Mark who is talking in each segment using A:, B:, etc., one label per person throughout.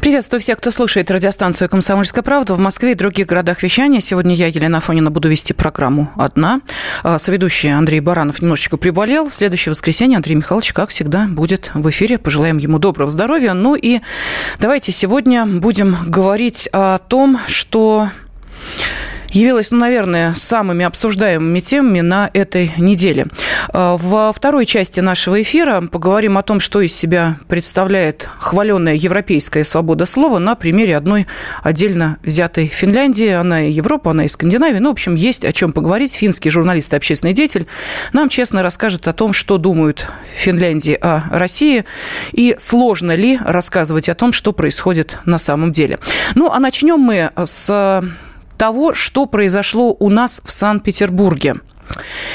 A: Приветствую всех, кто слушает радиостанцию «Комсомольская правда» в Москве и других городах вещания. Сегодня я, Елена Фонина, буду вести программу одна. А, соведущий Андрей Баранов немножечко приболел. В следующее воскресенье Андрей Михайлович, как всегда, будет в эфире. Пожелаем ему доброго здоровья. Ну и давайте сегодня будем говорить о том, что явилась, ну, наверное, самыми обсуждаемыми темами на этой неделе. А, во второй части нашего эфира поговорим о том, что из себя представляет хваленная европейская свобода слова на примере одной отдельно взятой Финляндии. Она и Европа, она и Скандинавия. Ну, в общем, есть о чем поговорить. Финский журналист и общественный деятель нам честно расскажет о том, что думают в Финляндии о России и сложно ли рассказывать о том, что происходит на самом деле. Ну, а начнем мы с того, что произошло у нас в Санкт-Петербурге.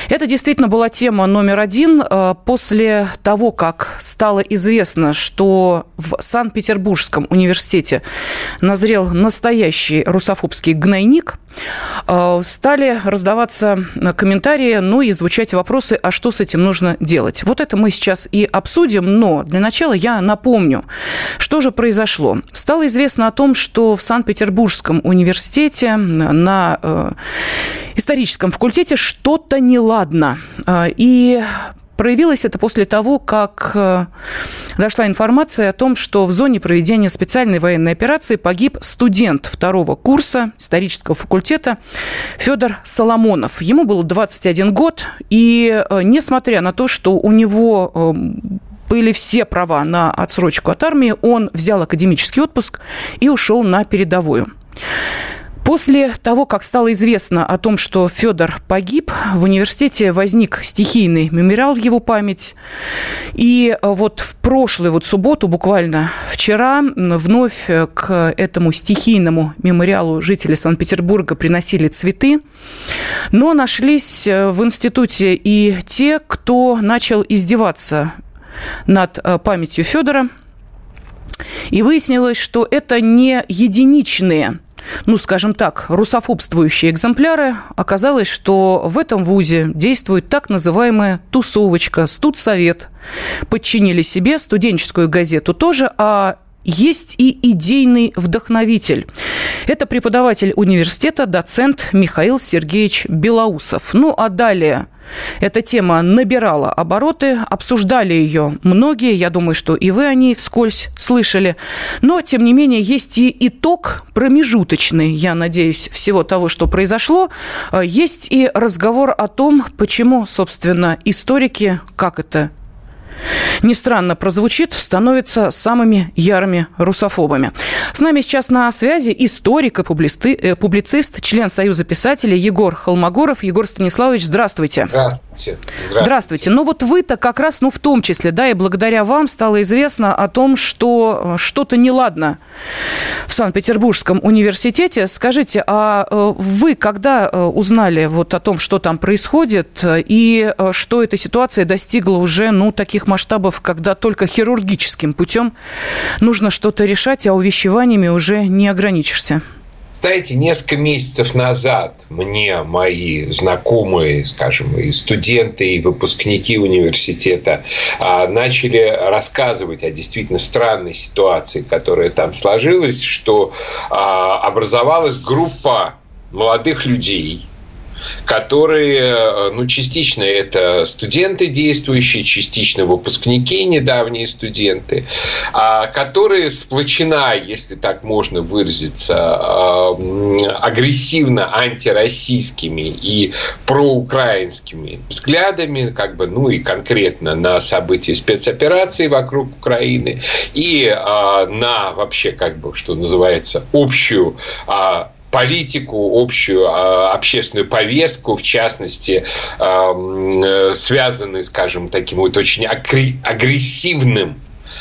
A: Это действительно была тема номер один. Э, после того, как стало известно, что в Санкт-Петербургском университете назрел настоящий русофобский гнойник, э, стали раздаваться комментарии, ну и звучать вопросы, а что с этим нужно делать. Вот это мы сейчас и обсудим, но для начала я напомню, что же произошло. Стало известно о том, что в Санкт-Петербургском университете на э, историческом факультете что-то неладно. А, и Проявилось это после того, как э, дошла информация о том, что в зоне проведения специальной военной операции погиб студент второго курса исторического факультета Федор Соломонов. Ему было 21 год, и э, несмотря на то, что у него э, были все права на отсрочку от армии, он взял академический отпуск и ушел на передовую. После того, как стало известно о том, что Федор погиб, в университете возник стихийный мемориал в его память. И э, вот в прошлую вот субботу, буквально вчера, вновь э, к этому стихийному мемориалу жители Санкт-Петербурга приносили цветы. Но нашлись э, в институте и те, кто начал издеваться над памятью Федора. И выяснилось, что это не единичные ну, скажем так, русофобствующие экземпляры, оказалось, что в этом вузе действует так называемая тусовочка, студсовет. Подчинили себе студенческую газету тоже, а есть и идейный вдохновитель. Это преподаватель университета, доцент Михаил Сергеевич Белоусов. Ну, а далее эта тема набирала обороты, обсуждали ее многие, я думаю, что и вы о ней вскользь слышали. Но, тем не менее, есть и итог промежуточный, я надеюсь, всего того, что произошло. Есть и разговор о том, почему, собственно, историки, как это не странно прозвучит, становятся самыми ярыми русофобами. С нами сейчас на связи историк и э, публицист, член Союза писателей Егор Холмогоров. Егор Станиславович, здравствуйте. Здравствуйте. Здравствуйте. Здравствуйте. Ну вот вы-то как раз, ну в том числе, да, и благодаря вам стало известно о том, что э, что-то неладно в Санкт-Петербургском университете. Скажите, а э, вы когда узнали вот о том, что там происходит, и что эта ситуация достигла уже, ну, таких масштабов, когда только хирургическим путем нужно что-то решать, а увещеваниями уже не ограничишься?
B: Знаете, несколько месяцев назад мне мои знакомые, скажем, и студенты, и выпускники университета а, начали рассказывать о действительно странной ситуации, которая там сложилась, что а, образовалась группа молодых людей, которые, э, ну, частично это студенты действующие, частично выпускники, недавние студенты, а, которые сплочена, если так можно выразиться, э, агрессивно антироссийскими и проукраинскими взглядами, как бы, ну и конкретно на события спецоперации вокруг Украины и а, на вообще, как бы, что называется, общую а, политику, общую а, общественную повестку, в частности, а, связанные, скажем, таким вот очень агрессивным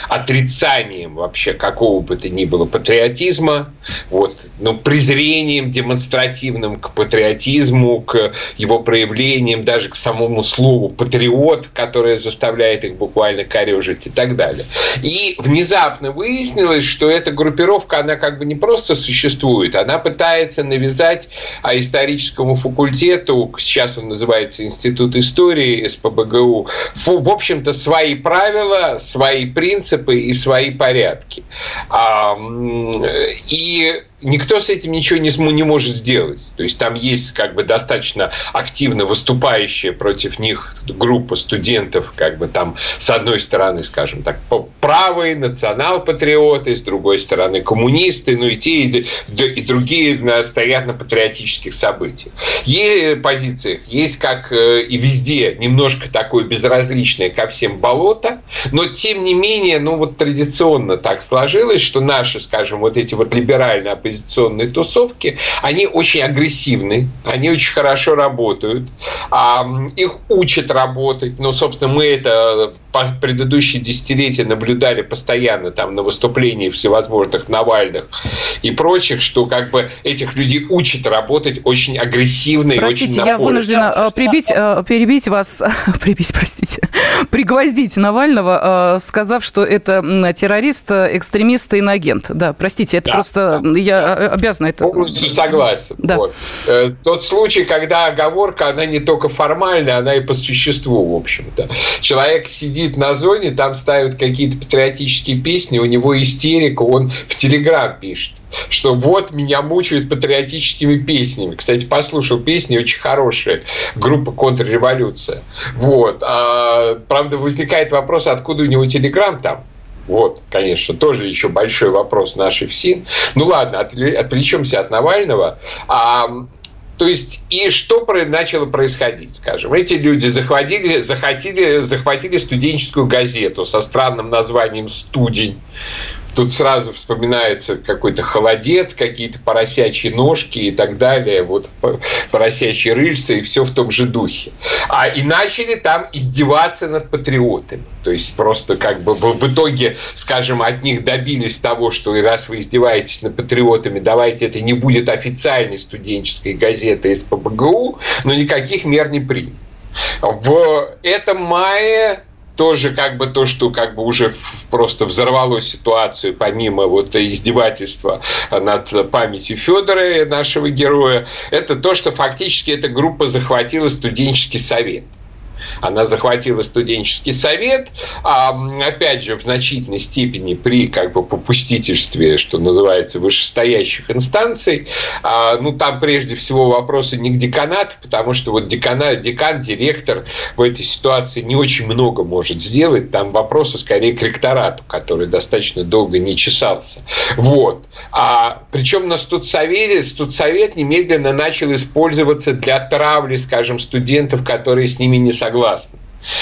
B: отрицанием вообще какого бы то ни было патриотизма, вот, ну, презрением демонстративным к патриотизму, к его проявлениям, даже к самому слову патриот, которое заставляет их буквально корежить и так далее. И внезапно выяснилось, что эта группировка, она как бы не просто существует, она пытается навязать а историческому факультету, сейчас он называется Институт истории СПБГУ, в общем-то, свои правила, свои принципы и свои порядки. И никто с этим ничего не, не может сделать. То есть там есть как бы достаточно активно выступающая против них группа студентов, как бы там с одной стороны, скажем так, правые национал-патриоты, с другой стороны коммунисты, ну и те, и, и другие стоят на патриотических событиях. Есть позициях, есть как э, и везде немножко такое безразличное ко всем болото, но тем не менее, ну вот традиционно так сложилось, что наши, скажем, вот эти вот либеральные оппозиционные тусовки, они очень агрессивны, они очень хорошо работают, их учат работать, но, собственно, мы это по предыдущие десятилетия наблюдали постоянно там на выступлении всевозможных Навальных и прочих, что как бы этих людей учат работать очень агрессивно
A: простите,
B: и очень
A: Простите, я вынуждена э, прибить, э, перебить вас, прибить, простите, пригвоздить Навального, э, сказав, что это террорист, экстремист и иноагент. Да, простите, это да, просто да, я обязана это...
B: Полностью согласен. Да. Вот. Тот случай, когда оговорка, она не только формальная, она и по существу, в общем-то. Человек сидит сидит на зоне, там ставят какие-то патриотические песни, у него истерика, он в Телеграм пишет что вот меня мучают патриотическими песнями. Кстати, послушал песни очень хорошие. Группа «Контрреволюция». Вот. А, правда, возникает вопрос, откуда у него телеграм там? Вот, конечно, тоже еще большой вопрос нашей ФСИН. Ну ладно, отвлечемся от Навального. А, то есть, и что начало происходить, скажем? Эти люди захватили, захотели, захватили студенческую газету со странным названием «Студень». Тут сразу вспоминается какой-то холодец, какие-то поросячьи ножки и так далее, вот поросячьи рыльца и все в том же духе. А и начали там издеваться над патриотами. То есть просто как бы в итоге, скажем, от них добились того, что раз вы издеваетесь над патриотами, давайте это не будет официальной студенческой газеты из ПБГУ, но никаких мер не приняли. В этом мае тоже как бы то, что как бы уже просто взорвало ситуацию, помимо вот издевательства над памятью Федора, нашего героя, это то, что фактически эта группа захватила студенческий совет. Она захватила студенческий совет, а, опять же, в значительной степени при как бы попустительстве, что называется, вышестоящих инстанций. А, ну, там прежде всего вопросы не к деканату, потому что вот декана, декан, директор в этой ситуации не очень много может сделать. Там вопросы скорее к ректорату, который достаточно долго не чесался. Вот. А, причем на студсовете, студсовет немедленно начал использоваться для травли, скажем, студентов, которые с ними не согласны согласны.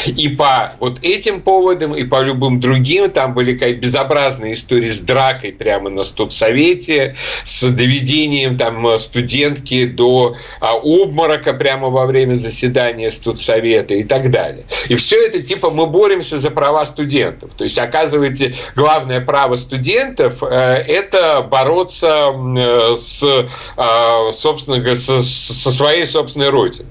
B: И по вот этим поводам, и по любым другим, там были какие безобразные истории с дракой прямо на студсовете, с доведением там студентки до а, обморока прямо во время заседания студсовета и так далее. И все это типа мы боремся за права студентов. То есть, оказывается, главное право студентов э, это бороться э, с, э, собственно, со, со своей собственной родиной.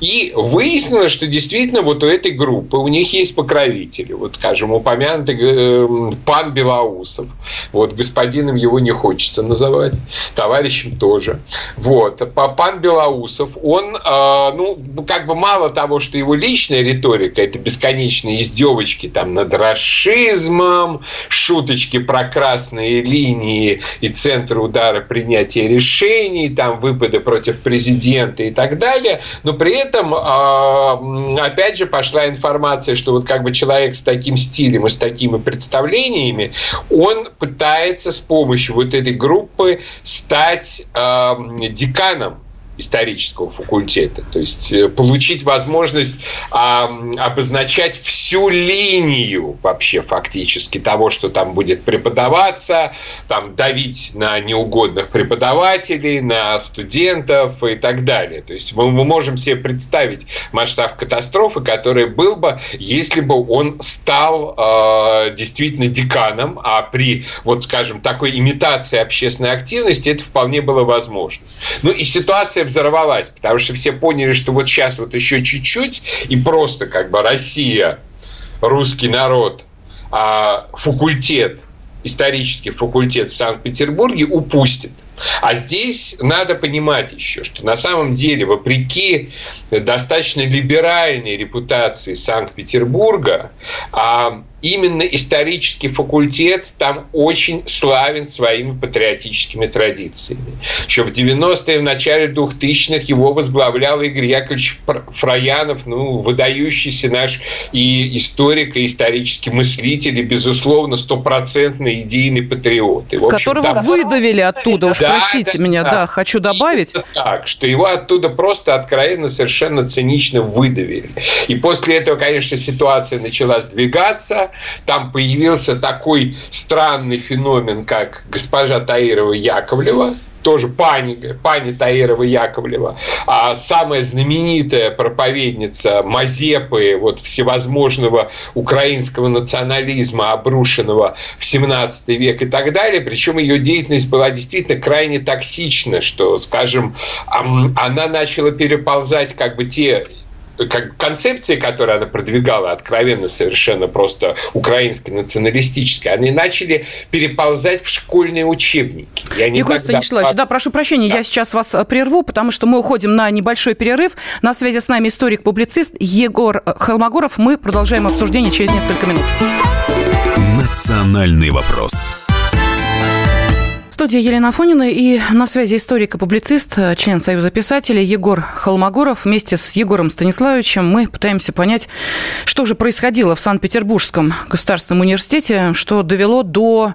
B: И выяснилось, что действительно вот у этой группы, у них есть покровители. Вот, скажем, упомянутый э, пан Белоусов. Вот, господином его не хочется называть, товарищем тоже. Вот, пан Белоусов, он, э, ну, как бы мало того, что его личная риторика, это бесконечные издевочки там над расизмом, шуточки про красные линии и центры удара принятия решений, там выпады против президента и так далее, но при этом, а, опять же, пошла информация, что вот как бы человек с таким стилем и с такими представлениями, он пытается с помощью вот этой группы стать деканом исторического факультета. То есть э, получить возможность а, обозначать всю линию вообще фактически того, что там будет преподаваться, там давить на неугодных преподавателей, на студентов и так далее. То есть мы, мы можем себе представить масштаб катастрофы, который был бы, если бы он стал э, действительно деканом, а при, вот скажем, такой имитации общественной активности это вполне было возможно. Ну и ситуация взорвалась, потому что все поняли, что вот сейчас вот еще чуть-чуть, и просто как бы Россия, русский народ, а, факультет, исторический факультет в Санкт-Петербурге упустит. А здесь надо понимать еще, что на самом деле, вопреки достаточно либеральной репутации Санкт-Петербурга, а именно исторический факультет там очень славен своими патриотическими традициями. Еще в 90-е, в начале 2000-х его возглавлял Игорь Яковлевич Фраянов, ну, выдающийся наш и историк, и исторический мыслитель, и, безусловно, стопроцентный идейный патриот. И,
A: общем, Которого там... выдавили оттуда, уж да, простите да, меня, да, да, хочу добавить.
B: Так, что его оттуда просто откровенно совершенно цинично выдавили. И после этого, конечно, ситуация начала сдвигаться, там появился такой странный феномен, как госпожа Таирова Яковлева, тоже пани, пани Таирова Яковлева, а самая знаменитая проповедница Мазепы, вот всевозможного украинского национализма, обрушенного в 17 век и так далее. Причем ее деятельность была действительно крайне токсична, что, скажем, она начала переползать как бы те как концепции, которые она продвигала, откровенно совершенно просто украинские националистические, они начали переползать в школьные учебники.
A: Я не Егор Станиславович, да, прошу прощения, да. я сейчас вас э, прерву, потому что мы уходим на небольшой перерыв. На связи с нами историк-публицист Егор Холмогоров. Мы продолжаем обсуждение через несколько минут.
C: Национальный вопрос
A: студии Елена Афонина и на связи историк и публицист, член Союза писателей Егор Холмогоров. Вместе с Егором Станиславовичем мы пытаемся понять, что же происходило в Санкт-Петербургском государственном университете, что довело до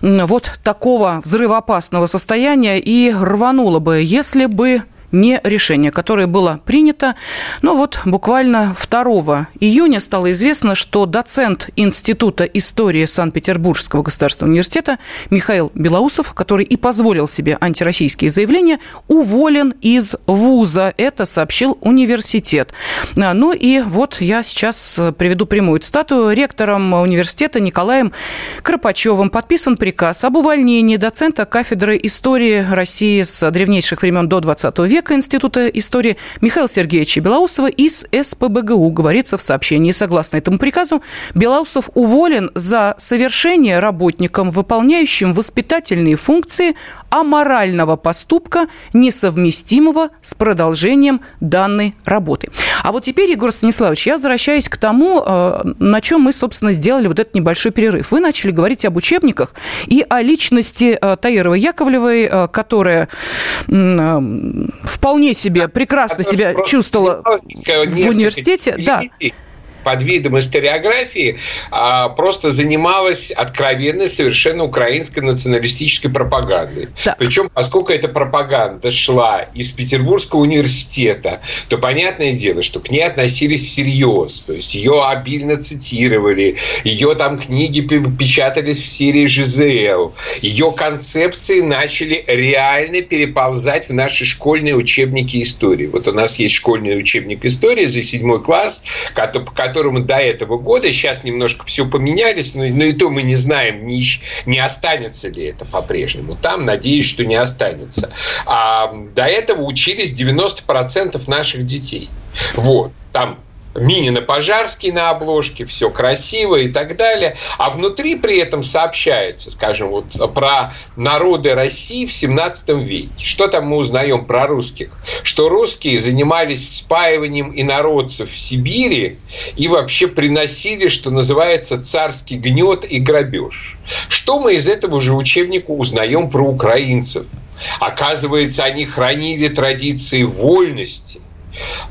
A: вот такого взрывоопасного состояния и рвануло бы, если бы не решение, которое было принято. Но вот буквально 2 июня стало известно, что доцент Института истории Санкт-Петербургского государственного университета Михаил Белоусов, который и позволил себе антироссийские заявления, уволен из вуза. Это сообщил университет. А, ну и вот я сейчас приведу прямую цитату. Ректором университета Николаем Кропачевым подписан приказ об увольнении доцента кафедры истории России с древнейших времен до 20 века века Института истории Михаила Сергеевича Белоусова из СПБГУ, говорится в сообщении. Согласно этому приказу, Белоусов уволен за совершение работником, выполняющим воспитательные функции, аморального поступка, несовместимого с продолжением данной работы. А вот теперь, Егор Станиславович, я возвращаюсь к тому, э, на чем мы, собственно, сделали вот этот небольшой перерыв. Вы начали говорить об учебниках и о личности э, Таировой Яковлевой, э, которая вполне себе прекрасно себя чувствовала в университете. Да
B: под видом историографии а, просто занималась откровенной совершенно украинской националистической пропагандой. Так. Причем, поскольку эта пропаганда шла из Петербургского университета, то понятное дело, что к ней относились всерьез. То есть ее обильно цитировали, ее там книги печатались в серии ЖЗЛ, ее концепции начали реально переползать в наши школьные учебники истории. Вот у нас есть школьный учебник истории за седьмой класс, который которому до этого года, сейчас немножко все поменялись, но, но и то мы не знаем, не, не останется ли это по-прежнему. Там, надеюсь, что не останется. А до этого учились 90% наших детей. Вот. Там Минина Пожарский на обложке, все красиво и так далее. А внутри при этом сообщается, скажем, вот про народы России в 17 веке. Что там мы узнаем про русских? Что русские занимались спаиванием инородцев в Сибири и вообще приносили, что называется, царский гнет и грабеж. Что мы из этого же учебника узнаем про украинцев? Оказывается, они хранили традиции вольности,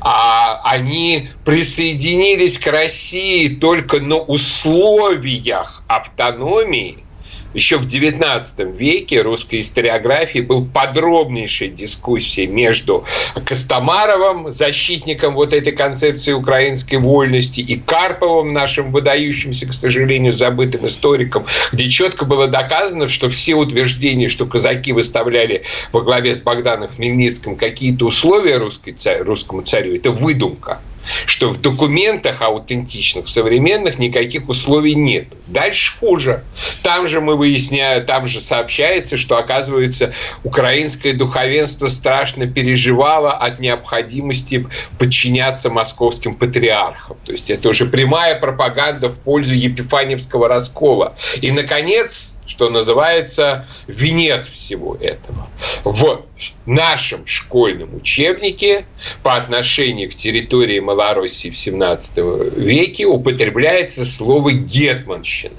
B: а они присоединились к России только на условиях автономии, еще в XIX веке русской историографии был подробнейшей дискуссией между Костомаровым, защитником вот этой концепции украинской вольности, и Карповым, нашим выдающимся, к сожалению, забытым историком, где четко было доказано, что все утверждения, что казаки выставляли во главе с Богданом Хмельницким какие-то условия русской, русскому царю, это выдумка что в документах аутентичных, современных никаких условий нет. Дальше хуже. Там же мы выясняем, там же сообщается, что, оказывается, украинское духовенство страшно переживало от необходимости подчиняться московским патриархам. То есть это уже прямая пропаганда в пользу Епифаневского раскола. И, наконец, что называется, венец всего этого. В нашем школьном учебнике по отношению к территории Малороссии в 17 веке употребляется слово «гетманщина».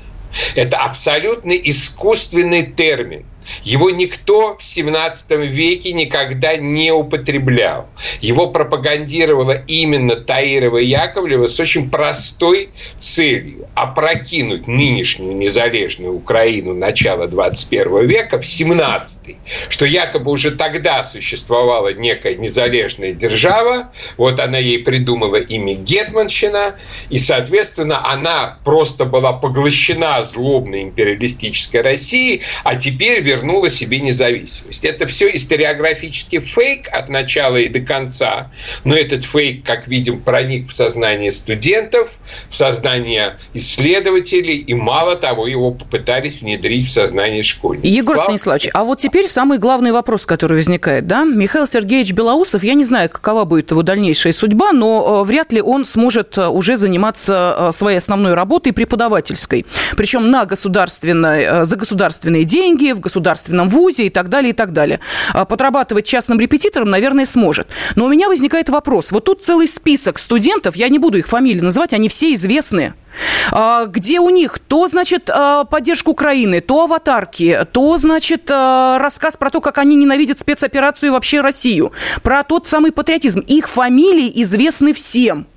B: Это абсолютно искусственный термин – его никто в 17 веке никогда не употреблял. Его пропагандировала именно Таирова Яковлева с очень простой целью – опрокинуть нынешнюю незалежную Украину начала 21 века в 17 что якобы уже тогда существовала некая незалежная держава, вот она ей придумала имя Гетманщина, и, соответственно, она просто была поглощена злобной империалистической Россией, а теперь вернула себе независимость. Это все историографический фейк от начала и до конца. Но этот фейк, как видим, проник в сознание студентов, в сознание исследователей, и мало того, его попытались внедрить в сознание школьников.
A: Егор Слава... Станиславович, а вот теперь самый главный вопрос, который возникает, да? Михаил Сергеевич Белоусов, я не знаю, какова будет его дальнейшая судьба, но э, вряд ли он сможет э, уже заниматься э, своей основной работой преподавательской. Причем на государственной, за государственные деньги, в государственном государственном вузе и так далее, и так далее. А подрабатывать частным репетитором, наверное, сможет. Но у меня возникает вопрос. Вот тут целый список студентов, я не буду их фамилии называть, они все известные. А, где у них то, значит, а, поддержка Украины, то аватарки, то, значит, рассказ про то, как они ненавидят спецоперацию и вообще Россию, про тот самый патриотизм. Их фамилии известны всем.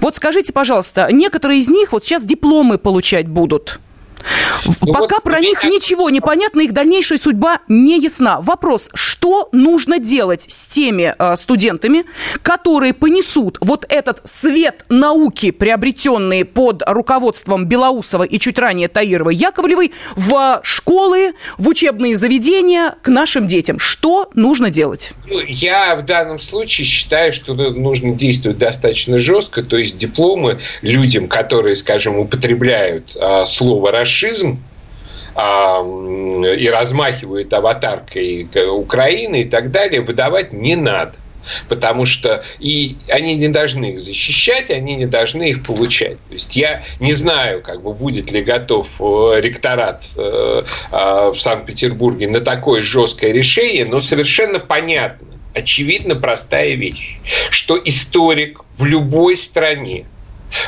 A: Вот скажите, пожалуйста, некоторые из них вот сейчас дипломы получать будут. Ну, Пока вот про них ничего не понятно, их дальнейшая судьба не ясна. Вопрос, что нужно делать с теми э, студентами, которые понесут вот этот свет науки, приобретенный под руководством Белоусова и чуть ранее Таировой Яковлевой, в школы, в учебные заведения к нашим детям? Что нужно делать?
B: Ну, я в данном случае считаю, что нужно действовать достаточно жестко, то есть дипломы людям, которые, скажем, употребляют э, слово расизм а, и размахивают аватаркой Украины и так далее, выдавать не надо. Потому что и они не должны их защищать, они не должны их получать. То есть я не знаю, как бы будет ли готов э, ректорат э, а, в Санкт-Петербурге на такое жесткое решение, но совершенно понятно, очевидно простая вещь, что историк в любой стране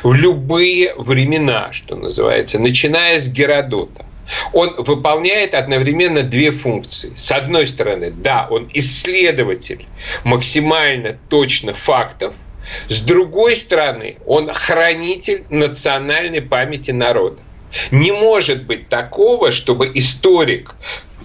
B: в любые времена, что называется, начиная с Геродота. Он выполняет одновременно две функции. С одной стороны, да, он исследователь максимально точно фактов, с другой стороны, он хранитель национальной памяти народа. Не может быть такого, чтобы историк,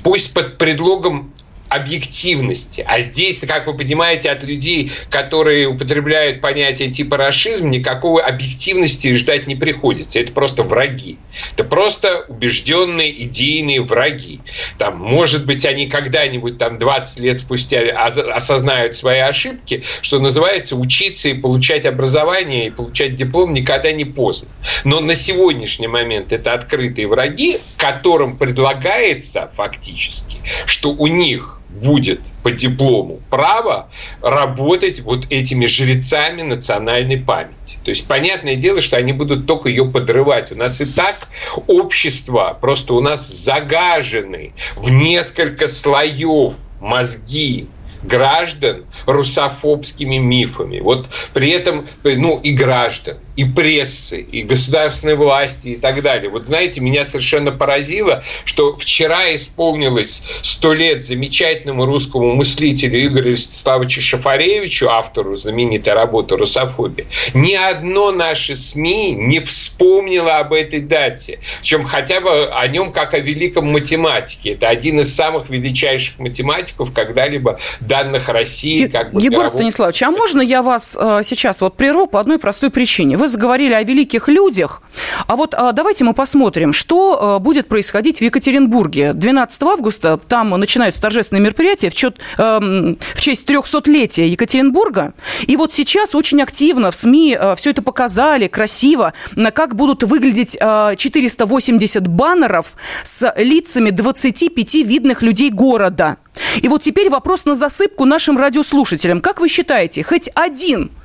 B: пусть под предлогом объективности. А здесь, как вы понимаете, от людей, которые употребляют понятие типа расизм, никакой объективности ждать не приходится. Это просто враги. Это просто убежденные идейные враги. Там, может быть, они когда-нибудь там 20 лет спустя осознают свои ошибки, что называется, учиться и получать образование и получать диплом никогда не поздно. Но на сегодняшний момент это открытые враги, которым предлагается фактически, что у них будет по диплому право работать вот этими жрецами национальной памяти. То есть, понятное дело, что они будут только ее подрывать. У нас и так общество, просто у нас загажены в несколько слоев мозги граждан русофобскими мифами. Вот при этом, ну и граждан. И прессы, и государственной власти и так далее. Вот знаете, меня совершенно поразило, что вчера исполнилось сто лет замечательному русскому мыслителю Игорю Ростиславовичу Шафаревичу, автору знаменитой работы «Русофобия». Ни одно наше СМИ не вспомнило об этой дате. Причем хотя бы о нем как о великом математике. Это один из самых величайших математиков, когда-либо данных России.
A: Как бы, Егор мирового... Станиславович, а можно я вас э, сейчас вот прерву по одной простой причине? Вы заговорили о великих людях, а вот э, давайте мы посмотрим, что э, будет происходить в Екатеринбурге. 12 августа там начинаются торжественные мероприятия в, чет, э, в честь 300-летия Екатеринбурга. И вот сейчас очень активно в СМИ э, все это показали, красиво, как будут выглядеть э, 480 баннеров с лицами 25 видных людей города. И вот теперь вопрос на засыпку нашим радиослушателям. Как вы считаете, хоть один Э,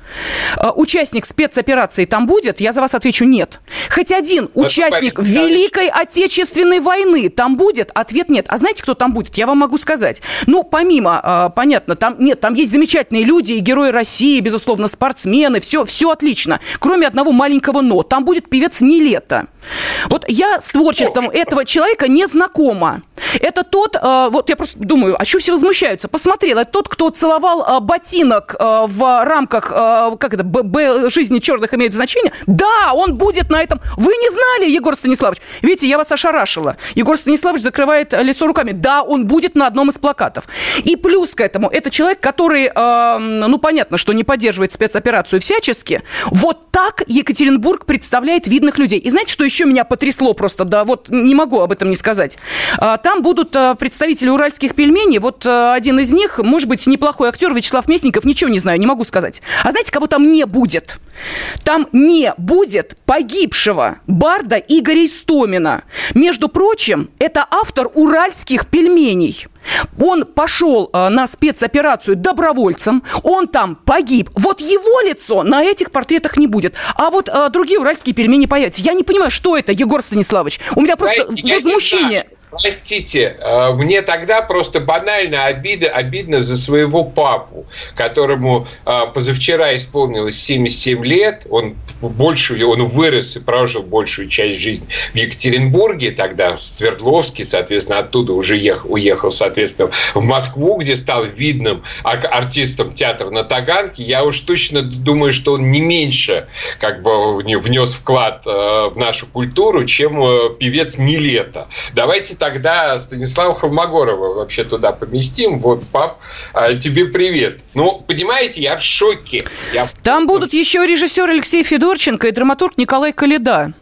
A: участник спецоперации там будет? Я за вас отвечу нет. Хоть один Это участник Великой Отечественной войны там будет? Ответ нет. А знаете, кто там будет? Я вам могу сказать. Ну, помимо, э, понятно, там нет, там есть замечательные люди и герои России, безусловно, спортсмены, все, все отлично. Кроме одного маленького но. Там будет певец Нилета. Вот я с творчеством этого человека не знакома. Это тот, э, вот я просто думаю, а что все возмущаются? Посмотрела, это тот, кто целовал ботинок в рамках как это, Б, Б, жизни черных имеют значение, да, он будет на этом. Вы не знали, Егор Станиславович? Видите, я вас ошарашила. Егор Станиславович закрывает лицо руками. Да, он будет на одном из плакатов. И плюс к этому, это человек, который, э, ну, понятно, что не поддерживает спецоперацию всячески. Вот так Екатеринбург представляет видных людей. И знаете, что еще меня потрясло просто? Да, вот не могу об этом не сказать. А, там будут э, представители уральских пельменей. Вот э, один из них, может быть, неплохой актер Вячеслав Местников, ничего не знаю, не могу сказать. А знаете, кого там не будет? Там не будет погибшего барда Игоря Истомина. Между прочим, это автор уральских пельменей. Он пошел э, на спецоперацию добровольцем, он там погиб. Вот его лицо на этих портретах не будет. А вот э, другие уральские пельмени появятся. Я не понимаю, что это, Егор Станиславович. У меня просто Знаете, возмущение.
B: Простите, э, мне тогда просто банально обида, обидно за своего папу, которому э, позавчера исполнилось 77 лет. Он больше, он вырос и прожил большую часть жизни в Екатеринбурге, тогда в Свердловске, соответственно, оттуда уже ехал, уехал, соответственно, в Москву, где стал видным артистом театра на Таганке. Я уж точно думаю, что он не меньше как бы внес вклад э, в нашу культуру, чем певец Нилета. Давайте тогда Станислава Холмогорова вообще туда поместим. Вот, пап, а, тебе привет. Ну, понимаете, я в шоке. Я...
A: Там будут еще режиссер Алексей Федорченко и драматург Николай Калида.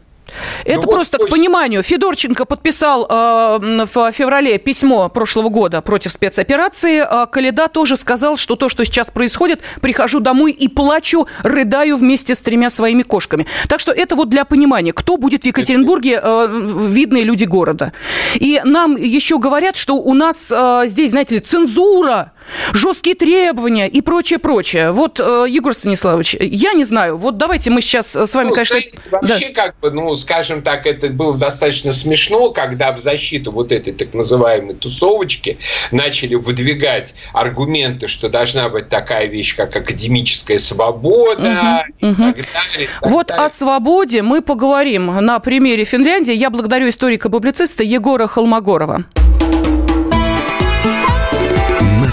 A: Это ну, просто вот, к пониманию. Федорченко подписал э, в феврале письмо прошлого года против спецоперации. А Каледа тоже сказал, что то, что сейчас происходит, прихожу домой и плачу, рыдаю вместе с тремя своими кошками. Так что это вот для понимания, кто будет в Екатеринбурге э, видные люди города. И нам еще говорят, что у нас э, здесь, знаете ли, цензура жесткие требования и прочее, прочее. Вот, э, Егор Станиславович, я не знаю, вот давайте мы сейчас с вами, ну, конечно...
B: Вообще, да. как бы, ну, скажем так, это было достаточно смешно, когда в защиту вот этой так называемой тусовочки начали выдвигать аргументы, что должна быть такая вещь, как академическая свобода угу, и угу. так
A: далее. Так вот далее. о свободе мы поговорим на примере Финляндии. Я благодарю историка-публициста Егора Холмогорова.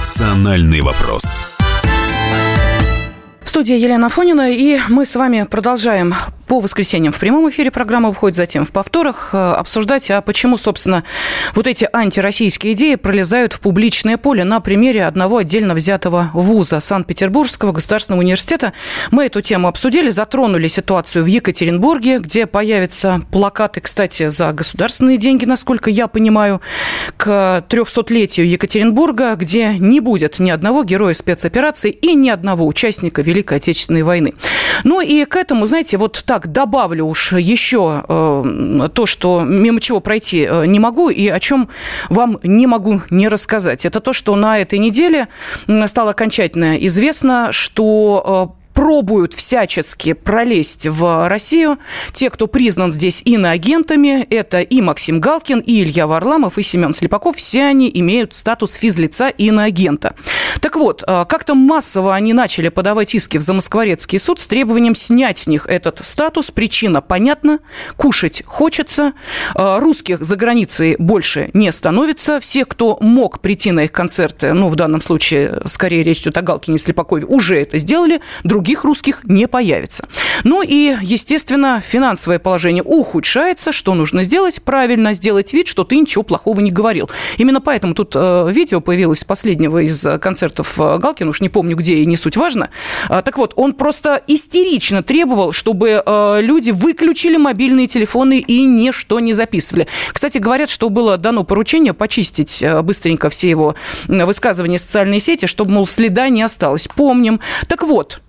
C: «Национальный вопрос»
A: студии Елена Фонина, и мы с вами продолжаем по воскресеньям в прямом эфире программа выходит, затем в повторах, э, обсуждать, а почему, собственно, вот эти антироссийские идеи пролезают в публичное поле на примере одного отдельно взятого вуза Санкт-Петербургского государственного университета. Мы эту тему обсудили, затронули ситуацию в Екатеринбурге, где появятся плакаты, кстати, за государственные деньги, насколько я понимаю, к 300-летию Екатеринбурга, где не будет ни одного героя спецоперации и ни одного участника Великой Отечественной войны. Ну и к этому, знаете, вот так так, добавлю уж еще э, то, что мимо чего пройти э, не могу и о чем вам не могу не рассказать. Это то, что на этой неделе стало окончательно известно, что э, пробуют всячески пролезть в Россию. Те, кто признан здесь иноагентами, это и Максим Галкин, и Илья Варламов, и Семен Слепаков, все они имеют статус физлица иноагента. Так вот, как-то массово они начали подавать иски в Замоскворецкий суд с требованием снять с них этот статус. Причина понятна. Кушать хочется. Русских за границей больше не становится. Все, кто мог прийти на их концерты, ну, в данном случае, скорее речь идет о Галкине Слепакове, уже это сделали. Других русских не появится. Ну и, естественно, финансовое положение ухудшается. Что нужно сделать? Правильно сделать вид, что ты ничего плохого не говорил. Именно поэтому тут э, видео появилось последнего из концертов э, Галкина, уж не помню где и не суть важно. А, так вот, он просто истерично требовал, чтобы э, люди выключили мобильные телефоны и ничто не записывали. Кстати, говорят, что было дано поручение почистить э, быстренько все его высказывания в социальные сети, чтобы, мол, следа не осталось. Помним. Так вот,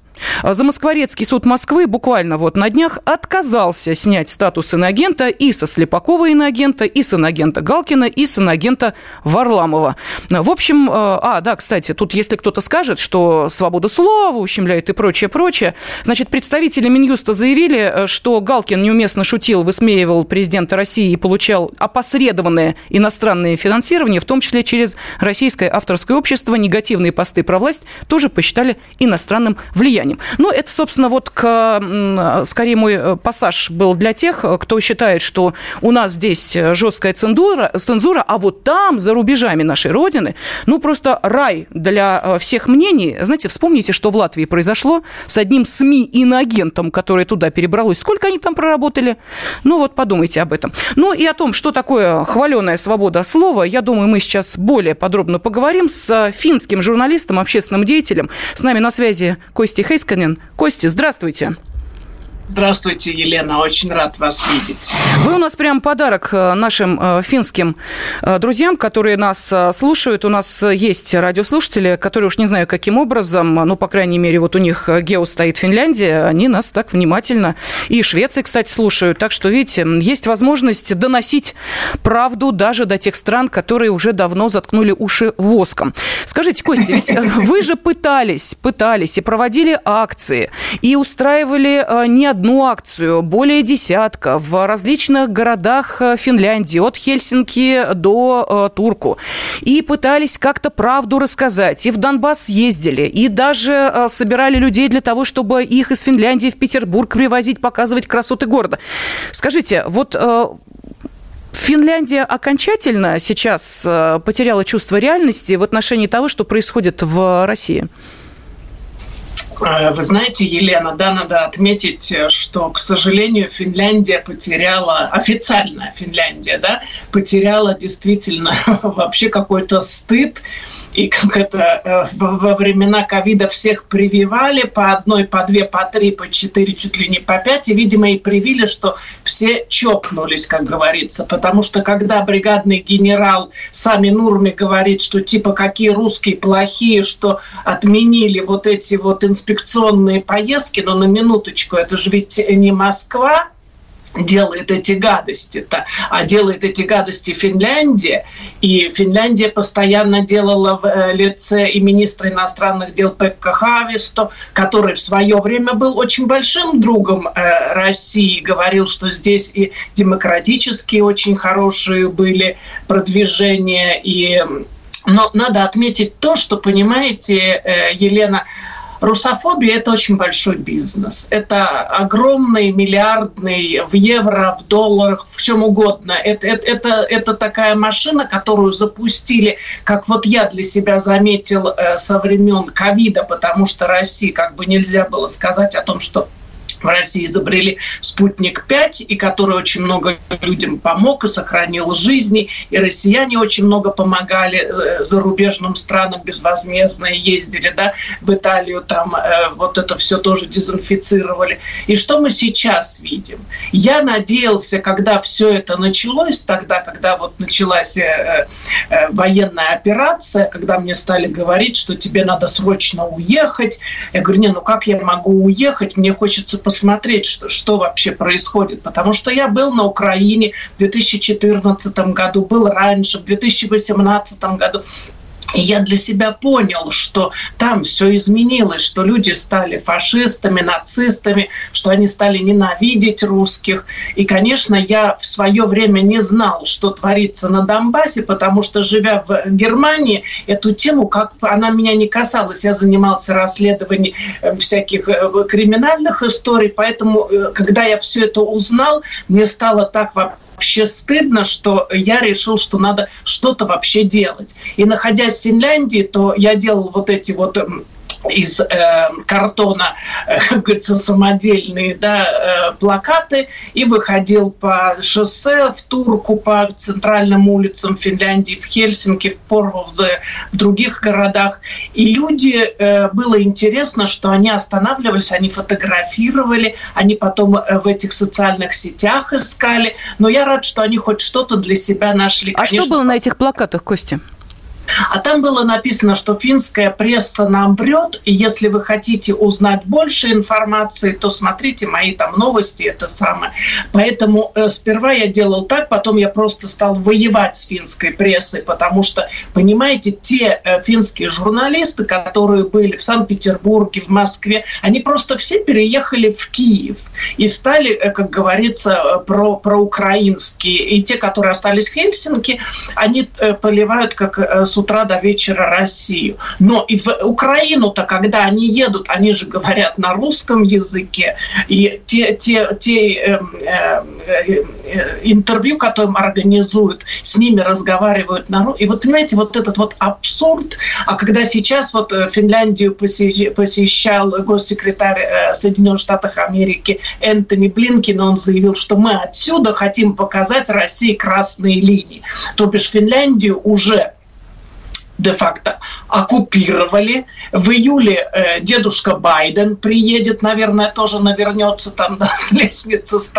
A: Замоскворецкий суд Москвы буквально вот на днях отказался снять статус иноагента и со Слепакова иноагента, и с иноагента Галкина, и с иноагента Варламова. В общем, э, а, да, кстати, тут если кто-то скажет, что свободу слова ущемляет и прочее, прочее, значит, представители Минюста заявили, э, что Галкин неуместно шутил, высмеивал президента России и получал опосредованное иностранное финансирование, в том числе через российское авторское общество. Негативные посты про власть тоже посчитали иностранным влиянием влиянием. Ну, это, собственно, вот к, скорее мой э, пассаж был для тех, кто считает, что у нас здесь жесткая цензура, цензура, а вот там, за рубежами нашей Родины, ну, просто рай для э, всех мнений. Знаете, вспомните, что в Латвии произошло с одним СМИ-иноагентом, который туда перебралось. Сколько они там проработали? Ну, вот подумайте об этом. Ну, и о том, что такое хваленая свобода слова, я думаю, мы сейчас более подробно поговорим с финским журналистом, общественным деятелем. С нами на связи Костя Хейс Исканин. Костя, здравствуйте.
D: Здравствуйте, Елена, очень рад вас видеть.
A: Вы у нас прям подарок э, нашим э, финским э, друзьям, которые нас слушают. У нас есть радиослушатели, которые уж не знаю каким образом, ну, по крайней мере, вот у них гео стоит Финляндия, они нас так внимательно и Швеции, кстати, слушают. Так что, видите, есть возможность доносить правду даже до тех стран, которые уже давно заткнули уши воском. Скажите, Костя, ведь вы же пытались, пытались и проводили акции, и устраивали не одну акцию, более десятка в различных городах э, Финляндии, от Хельсинки до э, Турку. И пытались как-то правду рассказать. И в Донбасс ездили, и даже э, собирали людей для того, чтобы их из Финляндии в Петербург привозить, показывать красоты города. Скажите, вот э, Финляндия окончательно сейчас э, потеряла чувство реальности в отношении того, что происходит в России?
D: Э, вы знаете, Елена, да, надо отметить, э, что, к сожалению, Финляндия потеряла, официальная Финляндия, да, потеряла действительно вообще какой-то стыд. И как это э, во времена ковида всех прививали по одной, по две, по три, по четыре, чуть ли не по пять, и, видимо, и привили, что все чокнулись, как говорится, потому что когда бригадный генерал Сами Нурми говорит, что типа какие русские плохие, что отменили вот эти вот инспекционные поездки, но на минуточку, это же ведь не Москва, делает эти гадости-то, а делает эти гадости Финляндия. И Финляндия постоянно делала в э, лице и министра иностранных дел Пекка Хависто, который в свое время был очень большим другом э, России, говорил, что здесь и демократические очень хорошие были продвижения. И... Но надо отметить то, что, понимаете, э, Елена, Русофобия – это очень большой бизнес. Это огромный, миллиардный в евро, в долларах, в чем угодно. Это, это, это, это такая машина, которую запустили, как вот я для себя заметил э, со времен ковида, потому что России как бы нельзя было сказать о том, что в России изобрели «Спутник-5», и который очень много людям помог и сохранил жизни. И россияне очень много помогали э, зарубежным странам безвозмездно, ездили да, в Италию, там э, вот это все тоже дезинфицировали. И что мы сейчас видим? Я надеялся, когда все это началось, тогда, когда вот началась э, военная операция, когда мне стали говорить, что тебе надо срочно уехать, я говорю, не, ну как я могу уехать, мне хочется посмотреть, что, что вообще происходит. Потому что я был на Украине в 2014 году, был раньше, в 2018 году. Я для себя понял, что там все изменилось, что люди стали фашистами, нацистами, что они стали ненавидеть русских. И, конечно, я в свое время не знал, что творится на Донбассе, потому что, живя в Германии, эту тему, как она меня не касалась, я занимался расследованием э, всяких э, криминальных историй, поэтому, э, когда я все это узнал, мне стало так вообще стыдно, что я решил, что надо что-то вообще делать. И находясь в Финляндии, то я делал вот эти вот из э, картона, э, как говорится, самодельные да, э, плакаты и выходил по шоссе в Турку, по центральным улицам Финляндии, в Хельсинки, в Порву, в, в других городах. И люди, э, было интересно, что они останавливались, они фотографировали, они потом э, в этих социальных сетях искали. Но я рад, что они хоть что-то для себя нашли.
A: А Конечно, что было на этих плакатах, Костя?
D: А там было написано, что финская пресса нам врет, и если вы хотите узнать больше информации, то смотрите мои там новости, это самое. Поэтому э, сперва я делал так, потом я просто стал воевать с финской прессой, потому что, понимаете, те э, финские журналисты, которые были в Санкт-Петербурге, в Москве, они просто все переехали в Киев и стали, э, как говорится, э, про, проукраинские. И те, которые остались в Хельсинки, они э, поливают как э, утра до вечера Россию. Но и в Украину-то, когда они едут, они же говорят на русском языке. И те, те, те э, э, э, интервью, которые организуют, с ними разговаривают на И вот, понимаете, вот этот вот абсурд. А когда сейчас вот э, Финляндию посещал госсекретарь э, Соединенных Штатов Америки Энтони Блинкин, он заявил, что мы отсюда хотим показать России красные линии. То бишь Финляндию уже де-факто оккупировали. В июле э, дедушка Байден приедет, наверное, тоже навернется там да, с лестницы с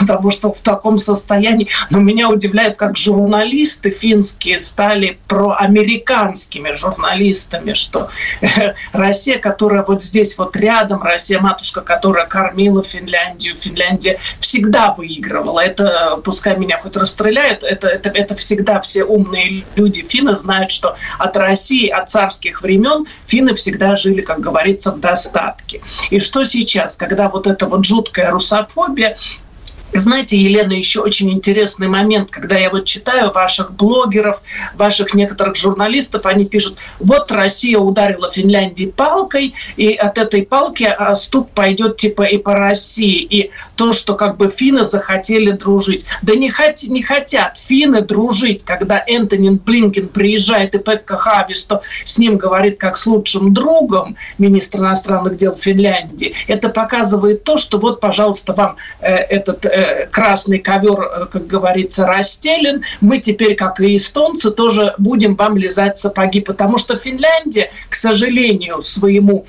D: потому что в таком состоянии. Но меня удивляет, как журналисты финские стали проамериканскими журналистами, что э, Россия, которая вот здесь вот рядом, Россия матушка, которая кормила Финляндию, Финляндия всегда выигрывала. Это, пускай меня хоть расстреляют, это, это, это всегда все умные люди финны знают, что от России, от царских времен финны всегда жили, как говорится, в достатке. И что сейчас, когда вот эта вот жуткая русофобия, знаете, Елена, еще очень интересный момент, когда я вот читаю ваших блогеров, ваших некоторых журналистов, они пишут, вот Россия ударила Финляндии палкой, и от этой палки а, стук пойдет типа и по России. И то, что как бы финны захотели дружить. Да не, хот, не хотят финны дружить, когда Энтони Блинкин приезжает и Пекка Хависто с ним говорит как с лучшим другом, министр иностранных дел Финляндии. Это показывает то, что вот, пожалуйста, вам э, этот э, красный ковер, э, как говорится, расстелен, мы теперь, как и эстонцы, тоже будем вам лизать сапоги, потому что Финляндия, к сожалению, своему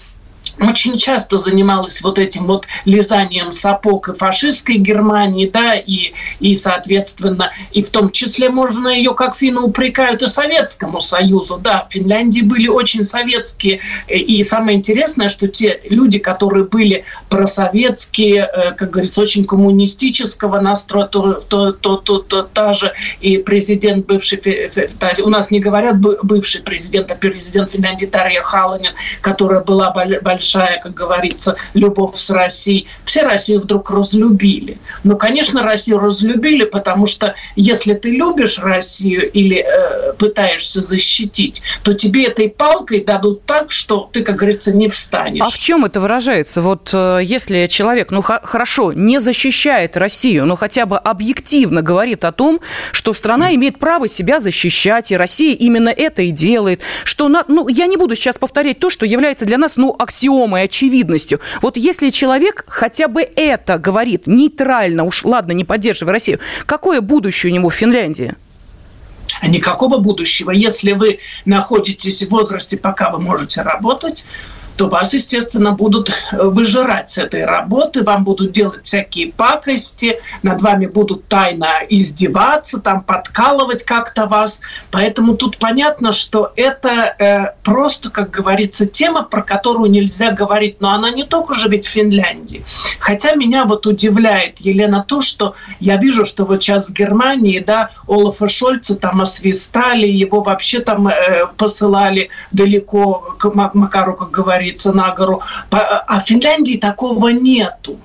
D: очень часто занималась вот этим вот лизанием сапог и фашистской Германии, да, и, и, соответственно, и в том числе можно ее, как финны упрекают, и Советскому Союзу, да, в Финляндии были очень советские, и самое интересное, что те люди, которые были просоветские, э, как говорится, очень коммунистического настроя, то, то, то, то, то та же и президент бывший, у нас не говорят бывший президент, а президент Финляндии Тарья Халанин, которая была большая большая, как говорится, любовь с Россией. Все Россию вдруг разлюбили. Но, конечно, Россию разлюбили, потому что если ты любишь Россию или э, пытаешься защитить, то тебе этой палкой дадут так, что ты, как говорится, не встанешь.
A: А в чем это выражается? Вот э, если человек, ну хорошо, не защищает Россию, но хотя бы объективно говорит о том, что страна имеет право себя защищать, и Россия именно это и делает, что, на, ну, я не буду сейчас повторять то, что является для нас, ну, аксиомой аксиомой, очевидностью. Вот если человек хотя бы это говорит нейтрально, уж ладно, не поддерживая Россию, какое будущее у него в Финляндии?
D: Никакого будущего. Если вы находитесь в возрасте, пока вы можете работать, то вас, естественно, будут э, выжирать с этой работы, вам будут делать всякие пакости, над вами будут тайно издеваться, там подкалывать как-то вас. Поэтому тут понятно, что это э, просто, как говорится, тема, про которую нельзя говорить. Но она не только же ведь в Финляндии. Хотя меня вот удивляет, Елена, то, что я вижу, что вот сейчас в Германии, да, Олафа Шольца там освистали, его вообще там э, посылали далеко к Макару, как говорится, говорится, на гору. А в Финляндии такого нету.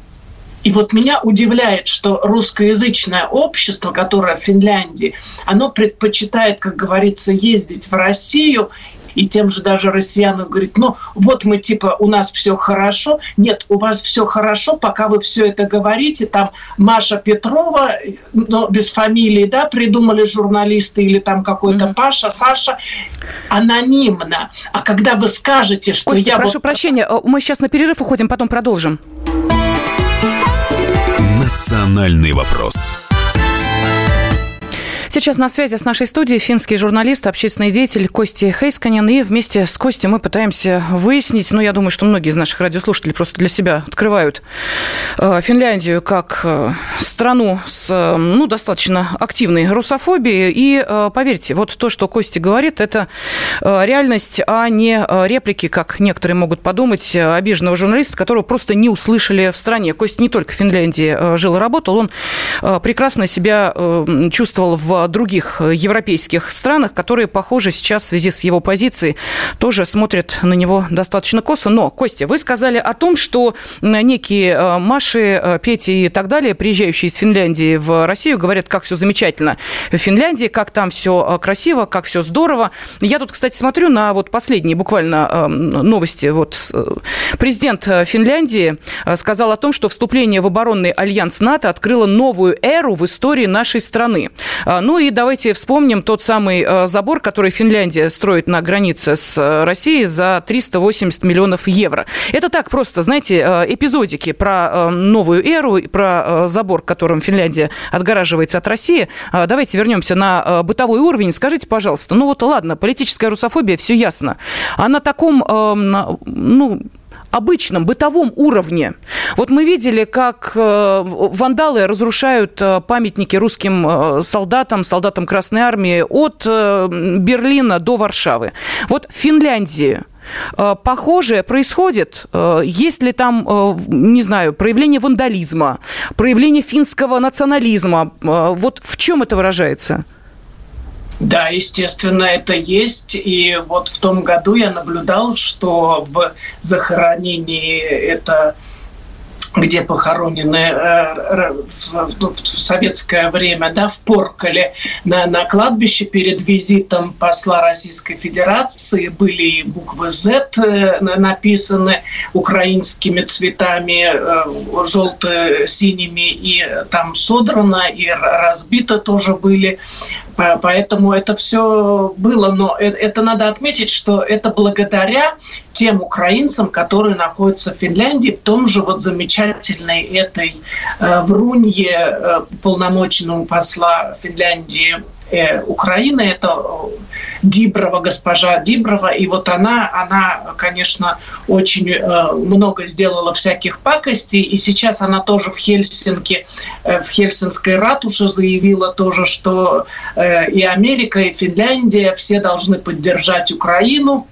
D: И вот меня удивляет, что русскоязычное общество, которое в Финляндии, оно предпочитает, как говорится, ездить в Россию и тем же даже россиянам говорит, ну вот мы типа, у нас все хорошо. Нет, у вас все хорошо, пока вы все это говорите. Там Маша Петрова, но без фамилии, да, придумали журналисты или там какой-то mm-hmm. Паша, Саша, анонимно. А когда вы скажете, что
A: Костя,
D: я...
A: прошу
D: вот...
A: прощения, э, мы сейчас на перерыв уходим, потом продолжим.
C: Национальный вопрос.
A: Сейчас на связи с нашей студией финский журналист, общественный деятель Кости Хейсканин. И вместе с Костей мы пытаемся выяснить, ну, я думаю, что многие из наших радиослушателей просто для себя открывают э, Финляндию как э, страну с, э, ну, достаточно активной русофобией. И поверьте, вот то, что Костя говорит, это реальность, а не реплики, как некоторые могут подумать, обиженного журналиста, которого просто не услышали в стране. Костя не только в Финляндии жил и работал, он прекрасно себя чувствовал в других э, европейских странах, которые, похоже, сейчас в связи с его позицией тоже смотрят на него достаточно косо. Но, Костя, вы сказали о том, что некие э, Маши, э, Пети и так далее, приезжающие из Финляндии в Россию, говорят, как все замечательно в Финляндии, как там все красиво, как все здорово. Я тут, кстати, смотрю на вот последние буквально новости. Вот президент Финляндии сказал о том, что вступление в оборонный альянс НАТО открыло новую эру в истории нашей страны. Ну, ну и давайте вспомним тот самый э, забор, который Финляндия строит на границе с э, Россией за 380 миллионов евро. Это так просто, знаете, э, эпизодики про новую эру, про забор, которым Финляндия отгораживается от России. Давайте вернемся на бытовой уровень. Скажите, пожалуйста, ну вот ладно, политическая русофобия, все ясно. А на таком, ну, обычном бытовом уровне. Вот мы видели, как э, вандалы разрушают э, памятники русским э, солдатам, солдатам Красной Армии от Берлина до Варшавы. Вот в Финляндии похожее происходит? Есть ли там, не знаю, проявление вандализма, проявление финского национализма? Вот в чем это выражается?
D: Да, естественно, это есть. И вот в том году я наблюдал, что в захоронении это где похоронены э, в, советское время, да, в Поркале, на, на кладбище перед визитом посла Российской Федерации были буквы Z э, написаны украинскими цветами, э, желто-синими, и там содрано, и разбито тоже были. Поэтому это все было, но это надо отметить, что это благодаря тем украинцам, которые находятся в Финляндии, в том же вот замечательной этой э, Врунье, э, полномоченному посла Финляндии э, Украины, это Диброва, госпожа Диброва, и вот она, она, конечно, очень э, много сделала всяких пакостей, и сейчас она тоже в Хельсинки, э, в Хельсинской ратуше заявила тоже, что э, и Америка, и Финляндия все должны поддержать Украину, Э,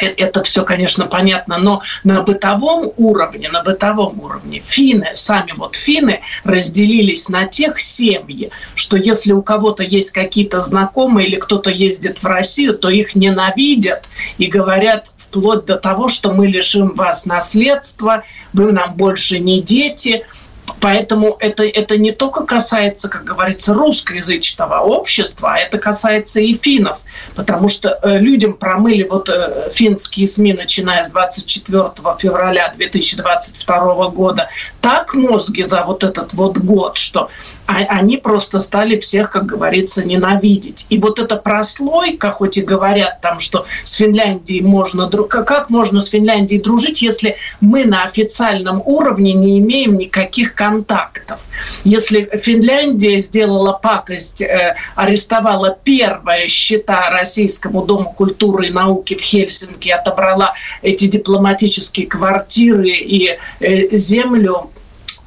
D: это все, конечно, понятно, но на бытовом уровне, на бытовом уровне финны, сами вот финны разделились на тех семьи, что если у кого-то есть какие-то знакомые или кто-то ездит в Россию, то их ненавидят и говорят вплоть до того, что мы лишим вас наследства, вы нам больше не дети – Поэтому это, это не только касается, как говорится, русскоязычного общества, а это касается и финнов, потому что э, людям промыли вот э, финские СМИ, начиная с 24 февраля 2022 года, так мозги за вот этот вот год, что они просто стали всех, как говорится, ненавидеть. И вот эта прослойка, хоть и говорят там, что с Финляндией можно... Как можно с Финляндией дружить, если мы на официальном уровне не имеем никаких контактов. Если Финляндия сделала пакость, э, арестовала первые счета Российскому Дому культуры и науки в Хельсинки, отобрала эти дипломатические квартиры и э, землю,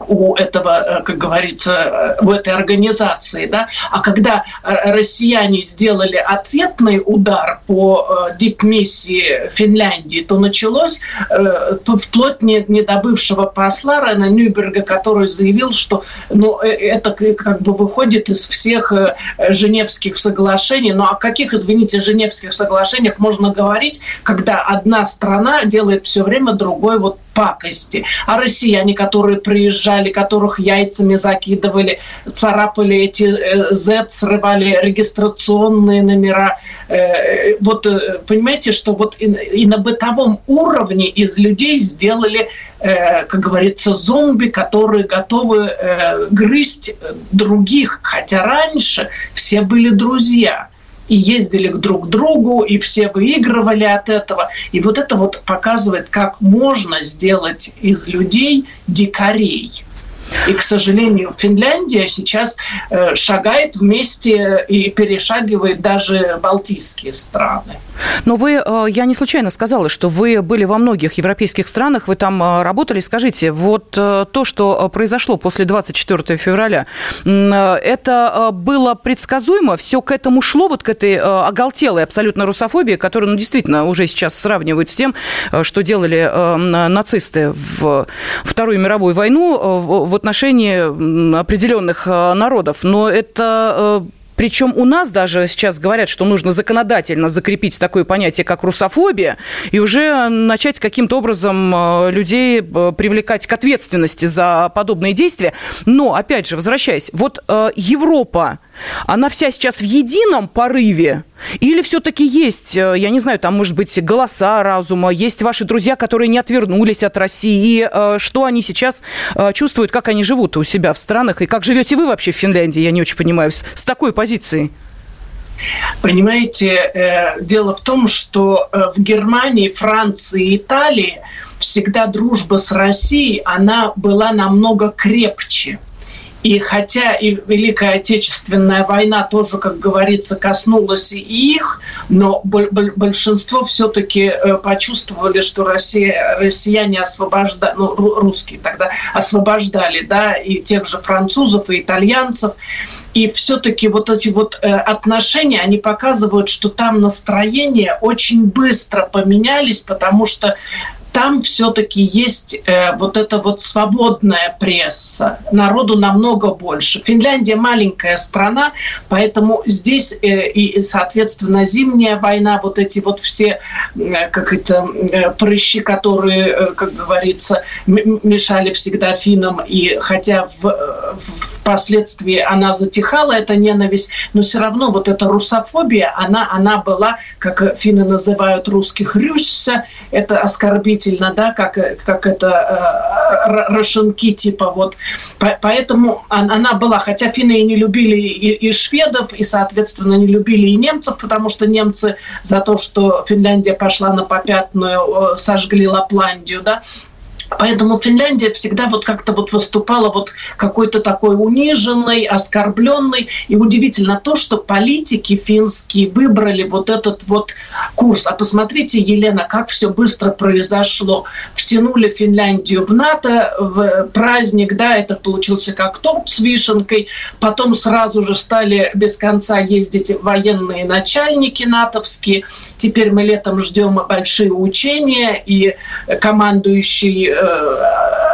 D: у этого, э, как говорится, у этой организации. Да? А когда россияне сделали ответный удар по э, дипмиссии Финляндии, то началось э, вплоть не, не до бывшего посла Рена Нюберга, который заявил, что ну, это как бы выходит из всех Женевских соглашений. Ну о каких, извините, Женевских соглашениях можно говорить, когда одна страна делает все время другой вот пакости. А россияне, которые приезжали, которых яйцами закидывали, царапали эти э, Z, срывали регистрационные номера. Э, вот э, понимаете, что вот и, на бытовом уровне из людей сделали, э, как говорится, зомби, которые готовы э, грызть других, хотя раньше все были друзья и ездили к друг другу, и все выигрывали от этого. И вот это вот показывает, как можно сделать из людей дикарей. И, к сожалению, Финляндия сейчас э, шагает вместе и перешагивает даже балтийские страны.
A: Но вы, э, я не случайно сказала, что вы были во многих европейских странах, вы там э, работали. Скажите, вот то, что произошло после 24 февраля, это было предсказуемо? Все к этому шло, вот к этой оголтелой абсолютно русофобии, которую, ну, действительно, уже сейчас сравнивают с тем, что делали нацисты в Вторую мировую войну. Вот отношении определенных э, народов. Но это э, причем у нас даже сейчас говорят, что нужно законодательно закрепить такое понятие, как русофобия, и уже начать каким-то образом э, людей привлекать к ответственности за подобные действия. Но, опять же, возвращаясь, вот Европа, она вся сейчас в едином порыве? Или все-таки есть, э, я не знаю, там, может быть, голоса разума, есть ваши друзья, которые не отвернулись от России, и э, что они сейчас э, чувствуют, как они живут у себя в странах, и как живете вы вообще в Финляндии, я не очень понимаю, с, с такой позицией?
D: Понимаете, дело в том, что в Германии, Франции Италии всегда дружба с Россией, она была намного крепче – и хотя и Великая Отечественная война тоже, как говорится, коснулась и их, но большинство все-таки э, почувствовали, что Россия, россияне освобождали, ну, русские тогда освобождали, да, и тех же французов, и итальянцев. И все-таки вот эти вот э, отношения, они показывают, что там настроения очень быстро поменялись, потому что там все-таки есть э, вот эта вот свободная пресса. Народу намного больше. Финляндия маленькая страна, поэтому здесь э, и, соответственно, зимняя война, вот эти вот все, э, как это, э, прыщи, которые, э, как говорится, мешали всегда финнам, и хотя в, впоследствии она затихала, эта ненависть, но все равно вот эта русофобия, она, она была, как финны называют русских рюшся, это оскорбить действительно, да, как, как это э, рашенки типа вот. Поэтому она была, хотя финны и не любили и, и шведов, и, соответственно, не любили и немцев, потому что немцы за то, что Финляндия пошла на попятную, сожгли Лапландию, да, Поэтому Финляндия всегда вот как-то вот выступала вот какой-то такой униженной, оскорбленной. И удивительно то, что политики финские выбрали вот этот вот курс. А посмотрите, Елена, как все быстро произошло. Втянули Финляндию в НАТО, в праздник, да, это получился как торт с вишенкой. Потом сразу же стали без конца ездить военные начальники натовские. Теперь мы летом ждем большие учения, и командующий Э,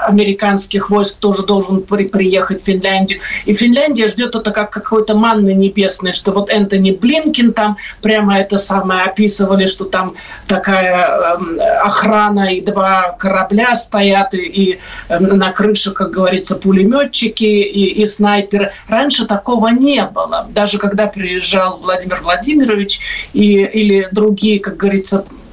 D: американских войск тоже должен при, приехать в Финляндию. И Финляндия ждет это как какой-то манны небесной, что вот Энтони Блинкин там прямо это самое описывали, что там такая э, охрана и два корабля стоят, и, и э, на крыше, как говорится, пулеметчики и, и снайперы. Раньше такого не было. Даже когда приезжал Владимир Владимирович и, или другие, как говорится, Э,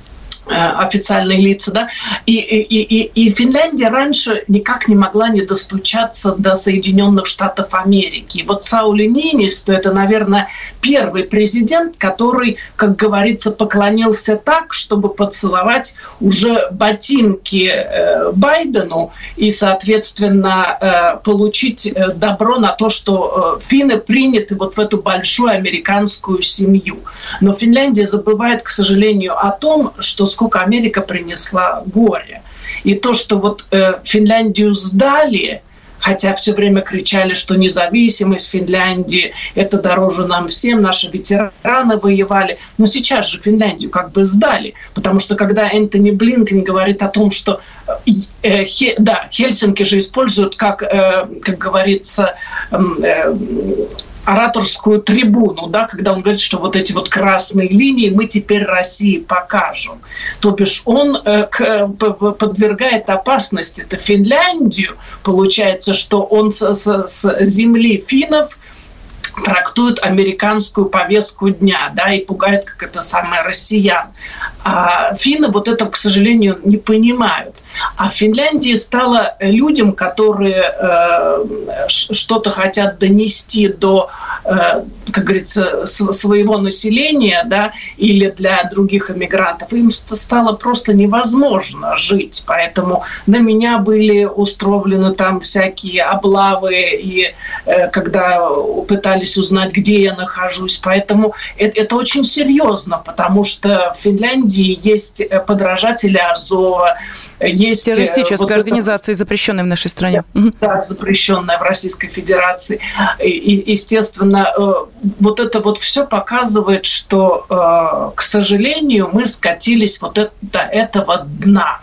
D: официальные лица, да, и, и, и, и Финляндия раньше никак не могла не достучаться до Соединенных Штатов Америки. вот Саули Нинисту, это, наверное, первый президент, который, как говорится, поклонился так, чтобы поцеловать уже ботинки э, Байдену и, соответственно, э, получить э, добро на то, что финны приняты вот в эту большую американскую семью. Но Финляндия забывает, к сожалению, о том, что сколько Америка принесла горе. И то, что вот Финляндию сдали – хотя все время кричали, что независимость Финляндии – это дороже нам всем, наши ветераны воевали. Но сейчас же Финляндию как бы сдали, потому что когда Энтони Блинкен говорит о том, что э, хе, да, Хельсинки же используют как, э, как говорится, э, ораторскую трибуну, да, когда он говорит, что вот эти вот красные линии мы теперь России покажем. То бишь он э, к, подвергает опасности это Финляндию. Получается, что он с, с, с земли финнов трактует американскую повестку дня, да, и пугает, как это самое, россиян. А финны вот этого, к сожалению, не понимают. А в Финляндии стало людям, которые э, что-то хотят донести до, э, как говорится, своего населения, да, или для других иммигрантов, им стало просто невозможно жить. Поэтому на меня были устроены там всякие облавы, и э, когда пытались узнать, где я нахожусь. Поэтому это, это очень серьезно, потому что в Финляндии есть э, подражатели Азова, есть...
A: Э, Террористическая вот организация, это, запрещенная в нашей стране.
D: Да, запрещенная в Российской Федерации. И, естественно, э, вот это вот все показывает, что, к сожалению, мы скатились вот до этого дна.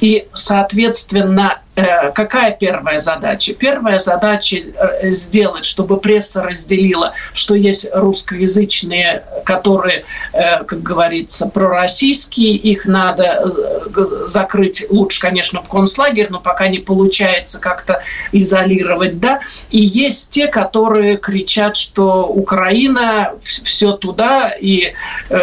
D: И, соответственно, Э, какая первая задача? Первая задача э, сделать, чтобы пресса разделила, что есть русскоязычные, которые, э, как говорится, пророссийские, их надо закрыть лучше, конечно, в концлагерь, но пока не получается как-то изолировать, да. И есть те, которые кричат, что Украина все туда, и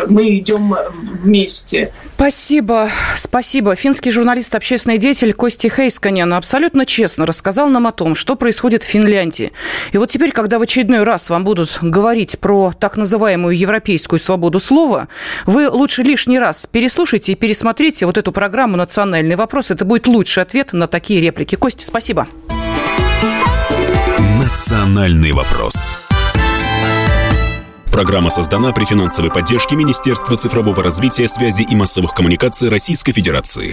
D: мы идем вместе.
A: Спасибо, спасибо. Финский журналист, общественный деятель Кости Хейскани Пашинян абсолютно честно рассказал нам о том, что происходит в Финляндии. И вот теперь, когда в очередной раз вам будут говорить про так называемую европейскую свободу слова, вы лучше лишний раз переслушайте и пересмотрите вот эту программу «Национальный вопрос». Это будет лучший ответ на такие реплики. Костя, спасибо.
C: «Национальный вопрос». Программа создана при финансовой поддержке Министерства цифрового развития, связи и массовых коммуникаций Российской Федерации.